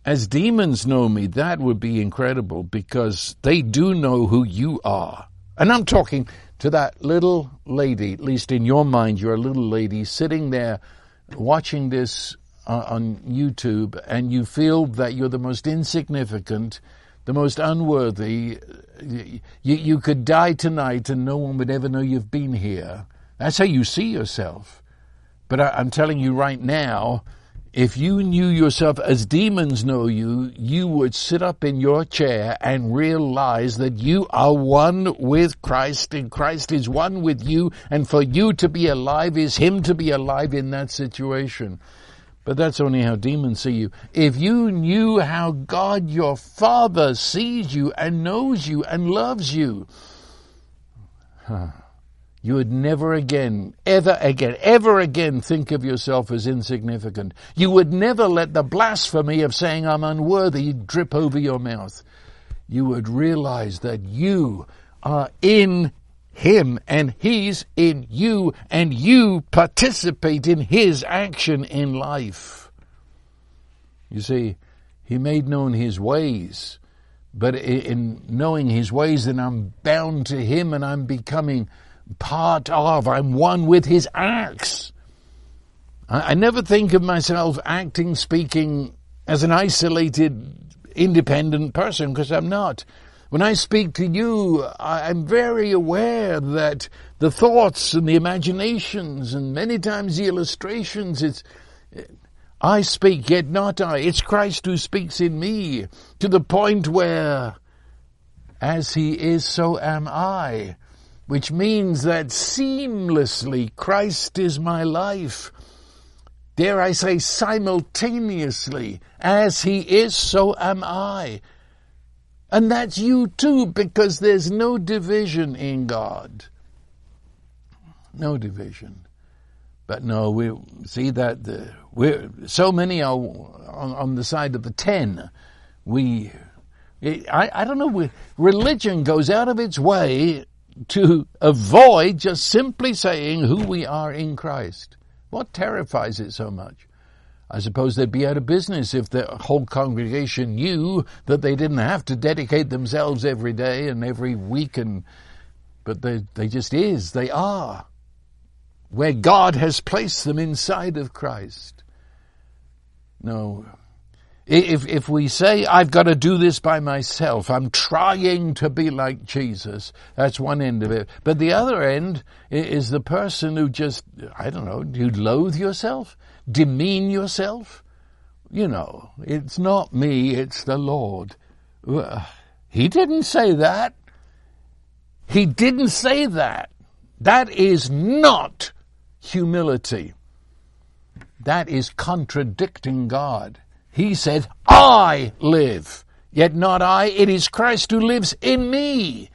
as demons know me, that would be incredible because they do know who you are. And I'm talking to that little lady, at least in your mind, you're a little lady sitting there watching this uh, on YouTube and you feel that you're the most insignificant, the most unworthy. You, you could die tonight and no one would ever know you've been here. That's how you see yourself. But I, am telling you right now, if you knew yourself as demons know you, you would sit up in your chair and realize that you are one with Christ and Christ is one with you and for you to be alive is Him to be alive in that situation. But that's only how demons see you. If you knew how God your Father sees you and knows you and loves you, huh you would never again, ever again, ever again think of yourself as insignificant. You would never let the blasphemy of saying I'm unworthy drip over your mouth. You would realize that you are in Him and He's in you and you participate in His action in life. You see, He made known His ways, but in knowing His ways then I'm bound to Him and I'm becoming part of, I'm one with his acts. I, I never think of myself acting, speaking as an isolated, independent person, because I'm not. When I speak to you, I'm very aware that the thoughts and the imaginations and many times the illustrations, it's, I speak, yet not I. It's Christ who speaks in me to the point where, as he is, so am I which means that seamlessly Christ is my life. Dare I say simultaneously, as He is, so am I. And that's you too, because there's no division in God. No division. But no, we see that the, we're, so many are on, on the side of the ten. We, I, I don't know, religion goes out of its way to avoid just simply saying who we are in Christ. What terrifies it so much? I suppose they'd be out of business if the whole congregation knew that they didn't have to dedicate themselves every day and every week and, but they, they just is, they are. Where God has placed them inside of Christ. No, if, if we say, I've got to do this by myself, I'm trying to be like Jesus, that's one end of it. But the other end is the person who just, I don't know, you loathe yourself, demean yourself. You know, it's not me, it's the Lord. He didn't say that. He didn't say that. That is not humility. That is contradicting God. He said, I live, yet not I, it is Christ who lives in me.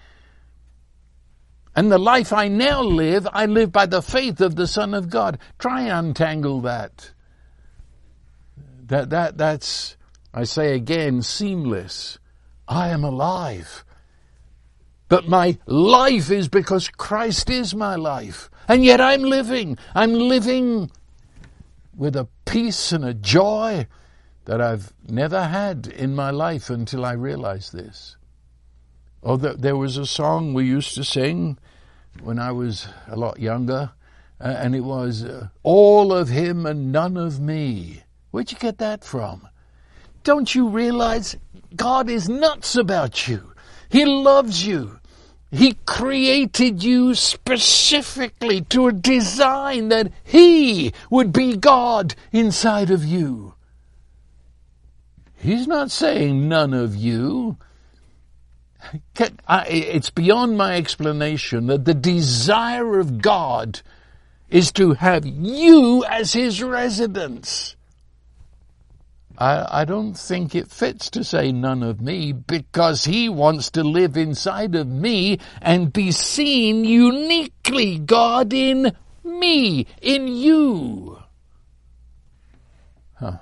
And the life I now live, I live by the faith of the Son of God. Try and untangle that. That, that, that's, I say again, seamless. I am alive. But my life is because Christ is my life. And yet I'm living. I'm living with a peace and a joy that I've never had in my life until I realized this. Oh, there was a song we used to sing when I was a lot younger, uh, and it was uh, All of Him and None of Me. Where'd you get that from? Don't you realize God is nuts about you? He loves you. He created you specifically to a design that He would be God inside of you. He's not saying none of you. It's beyond my explanation that the desire of God is to have you as his residence. I, I, don't think it fits to say none of me because he wants to live inside of me and be seen uniquely, God in me, in you. Huh.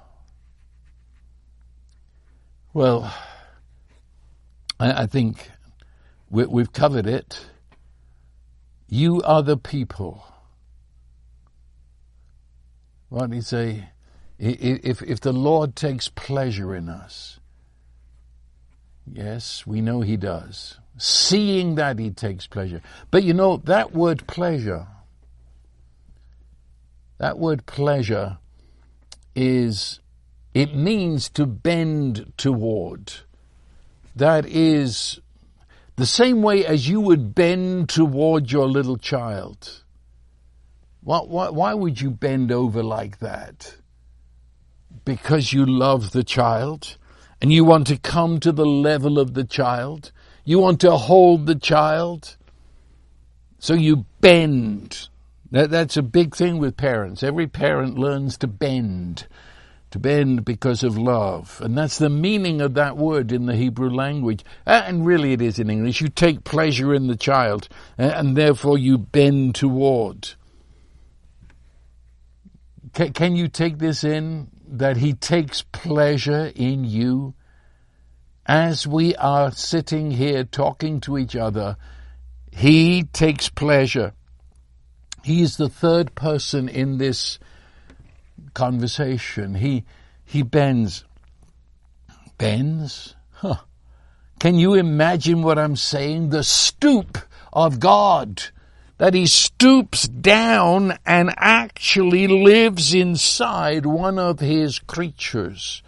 Well, I, I think we, we've covered it. You are the people. What did he say? If, if the Lord takes pleasure in us, yes, we know he does. Seeing that he takes pleasure. But you know, that word pleasure, that word pleasure is it means to bend toward. That is the same way as you would bend toward your little child. Why, why, why would you bend over like that? because you love the child and you want to come to the level of the child. You want to hold the child. So you bend. That, that's a big thing with parents. Every parent learns to bend. To bend because of love. And that's the meaning of that word in the Hebrew language. Uh, and really it is in English. You take pleasure in the child uh, and therefore you bend toward. Can, can you take this in? That he takes pleasure in you? As we are sitting here talking to each other, he takes pleasure. He is the third person in this conversation. He, he bends. Bends? Huh. Can you imagine what I'm saying? The stoop of God that he stoops down and actually lives inside one of his creatures.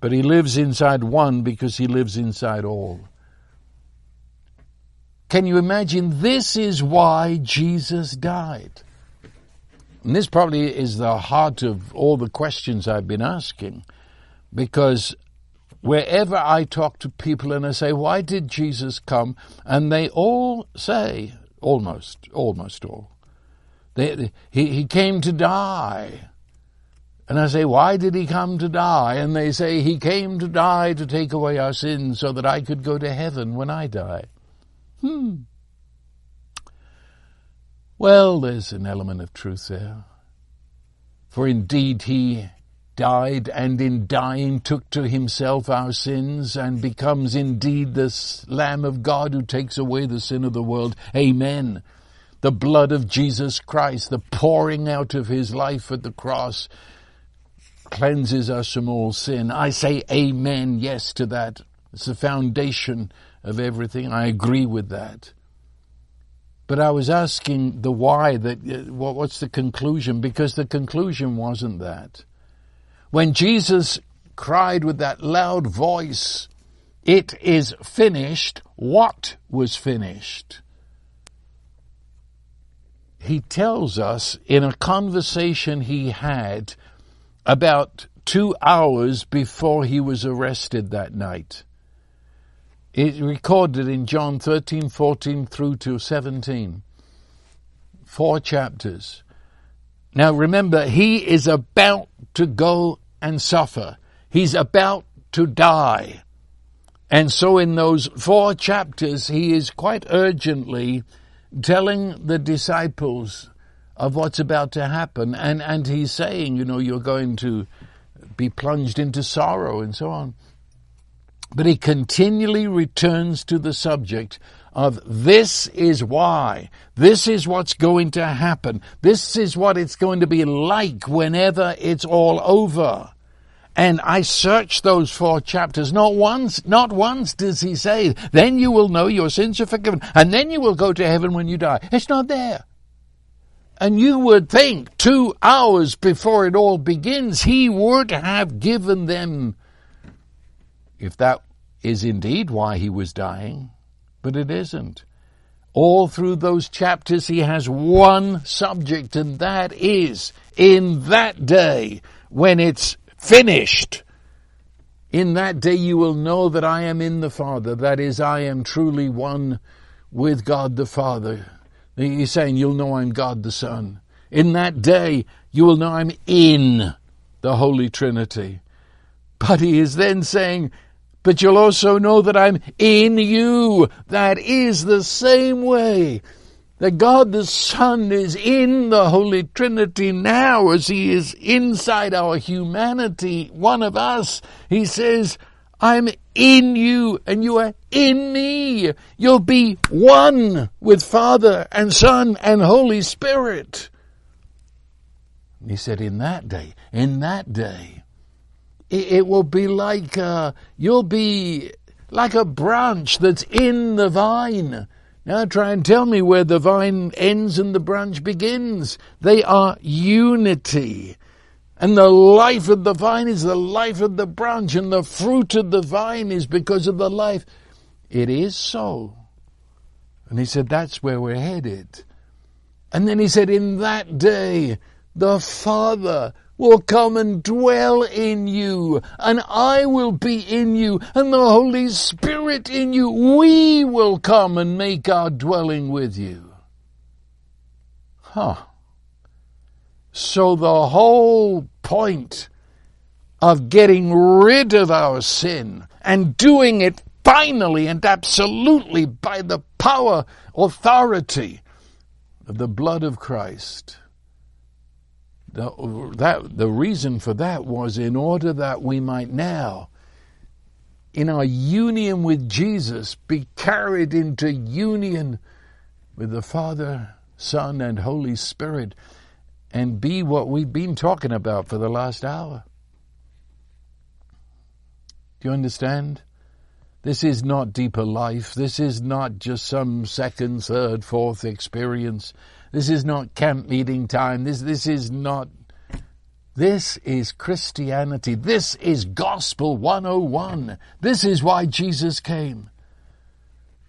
But he lives inside one because he lives inside all. Can you imagine? This is why Jesus died. And this probably is the heart of all the questions I've been asking. Because wherever I talk to people and I say, why did Jesus come? And they all say, almost, almost all, they, he, he came to die. And I say, why did he come to die? And they say, he came to die to take away our sins so that I could go to heaven when I die. Hmm. Well, there's an element of truth there. For indeed he died and in dying took to himself our sins and becomes indeed the Lamb of God who takes away the sin of the world. Amen. The blood of Jesus Christ, the pouring out of his life at the cross, cleanses us from all sin. I say amen, yes to that. It's the foundation of everything. I agree with that. But I was asking the why that, uh, what's the conclusion? Because the conclusion wasn't that. When Jesus cried with that loud voice, it is finished, what was finished? He tells us in a conversation he had about two hours before he was arrested that night. It's recorded in John 13, 14 through to 17. Four chapters. Now remember, he is about to go and suffer. He's about to die. And so in those four chapters, he is quite urgently telling the disciples of what's about to happen. And, and he's saying, you know, you're going to be plunged into sorrow and so on. But he continually returns to the subject of this is why. This is what's going to happen. This is what it's going to be like whenever it's all over. And I searched those four chapters. Not once, not once does he say, then you will know your sins are forgiven, and then you will go to heaven when you die. It's not there. And you would think two hours before it all begins, he would have given them, if that is indeed why he was dying, but it isn't. All through those chapters, he has one subject, and that is in that day when it's finished. In that day you will know that I am in the Father, that is, I am truly one with God the Father. He's saying you'll know I'm God the Son. In that day you will know I'm in the Holy Trinity. But he is then saying, but you'll also know that I'm in you. That is the same way that God the Son is in the Holy Trinity now as He is inside our humanity, one of us. He says, I'm in you and you are in me. You'll be one with Father and Son and Holy Spirit. He said, in that day, in that day, it, it will be like uh, you'll be like a branch that's in the vine. Now try and tell me where the vine ends and the branch begins. They are unity. And the life of the vine is the life of the branch, and the fruit of the vine is because of the life. It is so. And he said, that's where we're headed. And then he said, in that day, the Father will come and dwell in you, and I will be in you, and the Holy Spirit in you. We will come and make our dwelling with you. Huh. So the whole point of getting rid of our sin and doing it finally and absolutely by the power, authority of the blood of Christ the, that, the reason for that was in order that we might now, in our union with Jesus, be carried into union with the Father, Son, and Holy Spirit, and be what we've been talking about for the last hour. Do you understand? This is not deeper life. This is not just some second, third, fourth experience. This is not camp meeting time. This, this is not, this is Christianity. This is Gospel 101. This is why Jesus came.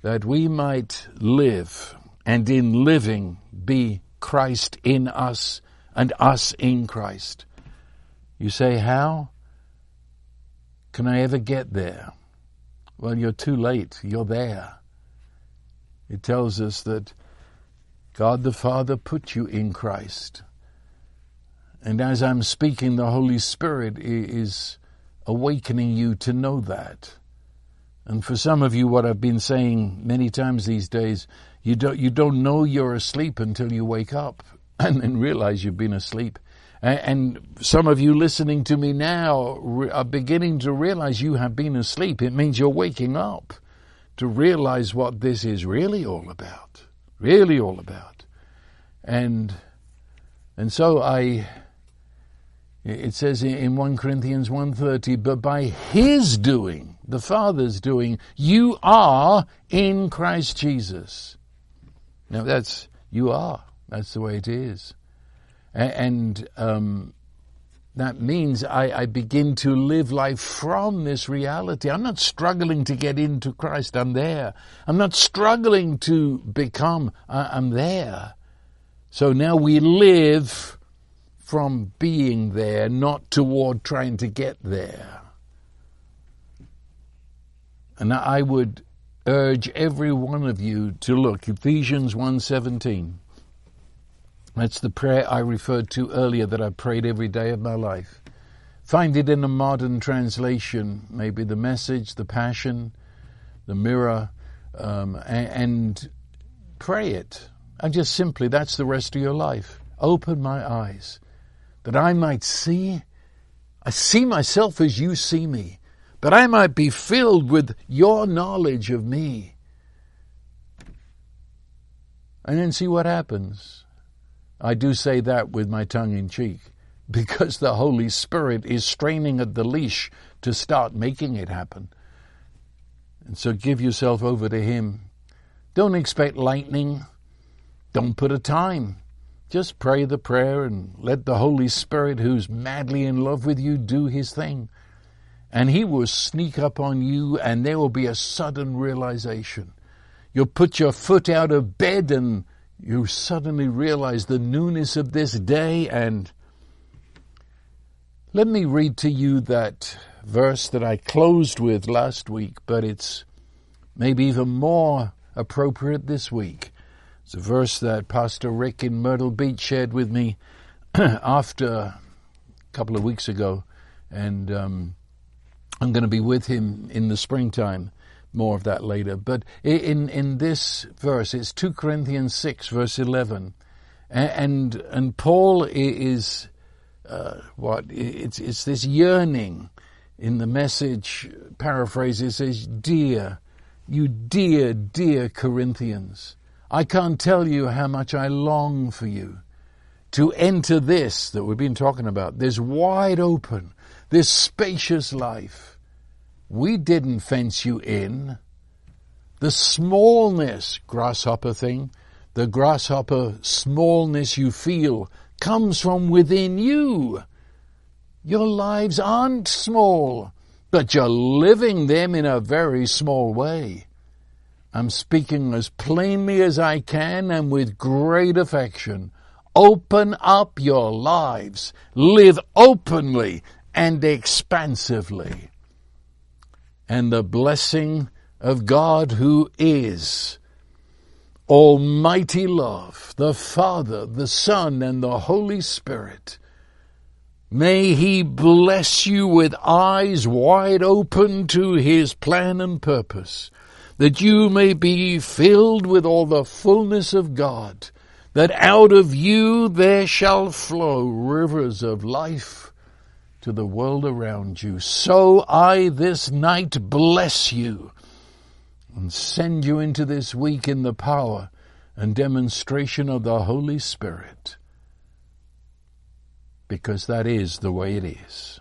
That we might live and in living be Christ in us and us in Christ. You say, how? Can I ever get there? Well, you're too late. You're there. It tells us that God the Father put you in Christ. And as I'm speaking, the Holy Spirit is awakening you to know that. And for some of you, what I've been saying many times these days, you don't, you don't know you're asleep until you wake up and then realize you've been asleep. And some of you listening to me now are beginning to realize you have been asleep. It means you're waking up to realize what this is really all about really all about. And and so I it says in 1 Corinthians 1:30 but by his doing the father's doing you are in Christ Jesus. Now that's you are. That's the way it is. And um, that means I, I, begin to live life from this reality. I'm not struggling to get into Christ. I'm there. I'm not struggling to become. I, I'm there. So now we live from being there, not toward trying to get there. And I would urge every one of you to look Ephesians 1:17 that's the prayer I referred to earlier that I prayed every day of my life. Find it in a modern translation, maybe the message, the passion, the mirror, um, and, and pray it. And just simply, that's the rest of your life. Open my eyes that I might see. I see myself as you see me, that I might be filled with your knowledge of me. And then see what happens. I do say that with my tongue in cheek because the Holy Spirit is straining at the leash to start making it happen. And so give yourself over to Him. Don't expect lightning. Don't put a time. Just pray the prayer and let the Holy Spirit, who's madly in love with you, do His thing. And He will sneak up on you, and there will be a sudden realization. You'll put your foot out of bed and you suddenly realize the newness of this day and let me read to you that verse that I closed with last week, but it's maybe even more appropriate this week. It's a verse that Pastor Rick in Myrtle Beach shared with me after a couple of weeks ago, and um, I'm going to be with him in the springtime. More of that later. But in, in this verse, it's 2 Corinthians 6, verse 11. And, and Paul is, uh, what? It's, it's this yearning. In the message paraphrase, it says, Dear, you dear, dear Corinthians, I can't tell you how much I long for you to enter this that we've been talking about, this wide open, this spacious life we didn't fence you in. The smallness, grasshopper thing, the grasshopper smallness you feel comes from within you. Your lives aren't small, but you're living them in a very small way. I'm speaking as plainly as I can and with great affection. Open up your lives. Live openly and expansively. And the blessing of God who is Almighty love, the Father, the Son, and the Holy Spirit. May He bless you with eyes wide open to His plan and purpose, that you may be filled with all the fullness of God, that out of you there shall flow rivers of life to the world around you. So I this night bless you and send you into this week in the power and demonstration of the Holy Spirit, because that is the way it is.